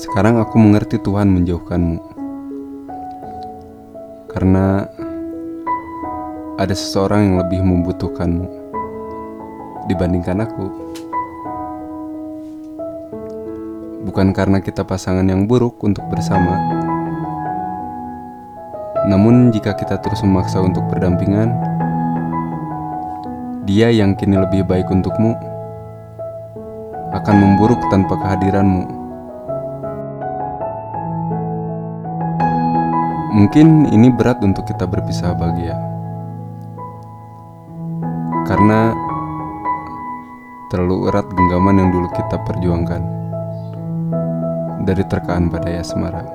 Sekarang aku mengerti Tuhan menjauhkanmu. Karena ada seseorang yang lebih membutuhkanmu dibandingkan aku. Bukan karena kita pasangan yang buruk untuk bersama, namun jika kita terus memaksa untuk berdampingan, dia yang kini lebih baik untukmu akan memburuk tanpa kehadiranmu. Mungkin ini berat untuk kita berpisah bahagia. Karena terlalu erat genggaman yang dulu kita perjuangkan dari terkaan pada Yasmara.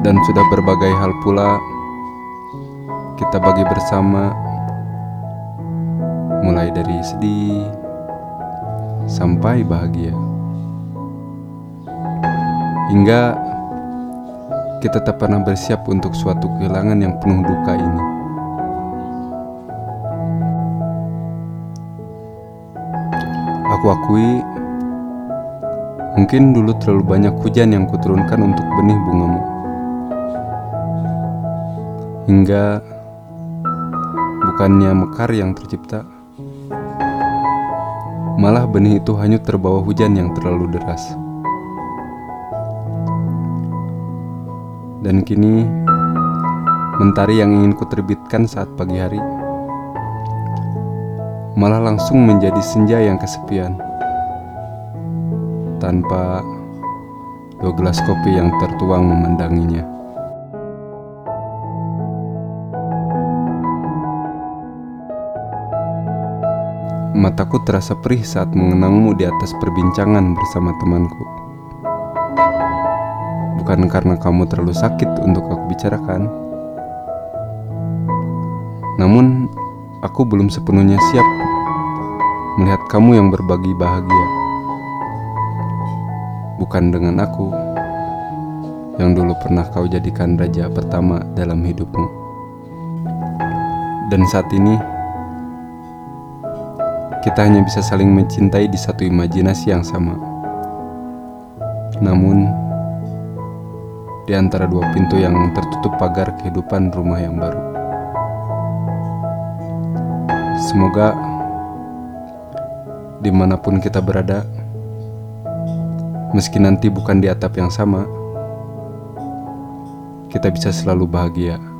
Dan sudah berbagai hal pula kita bagi bersama mulai dari sedih sampai bahagia. Hingga kita tak pernah bersiap untuk suatu kehilangan yang penuh duka ini. Aku akui, mungkin dulu terlalu banyak hujan yang kuturunkan untuk benih bungamu. Hingga bukannya mekar yang tercipta, malah benih itu hanyut terbawa hujan yang terlalu deras. Dan kini, mentari yang ingin kuterbitkan saat pagi hari, malah langsung menjadi senja yang kesepian. Tanpa dua gelas kopi yang tertuang memandanginya. Mataku terasa perih saat mengenangmu di atas perbincangan bersama temanku. Bukan karena kamu terlalu sakit untuk aku bicarakan, namun aku belum sepenuhnya siap melihat kamu yang berbagi bahagia. Bukan dengan aku yang dulu pernah kau jadikan raja pertama dalam hidupmu. Dan saat ini, kita hanya bisa saling mencintai di satu imajinasi yang sama. Namun, di antara dua pintu yang tertutup pagar kehidupan rumah yang baru. Semoga di mana pun kita berada, meski nanti bukan di atap yang sama, kita bisa selalu bahagia.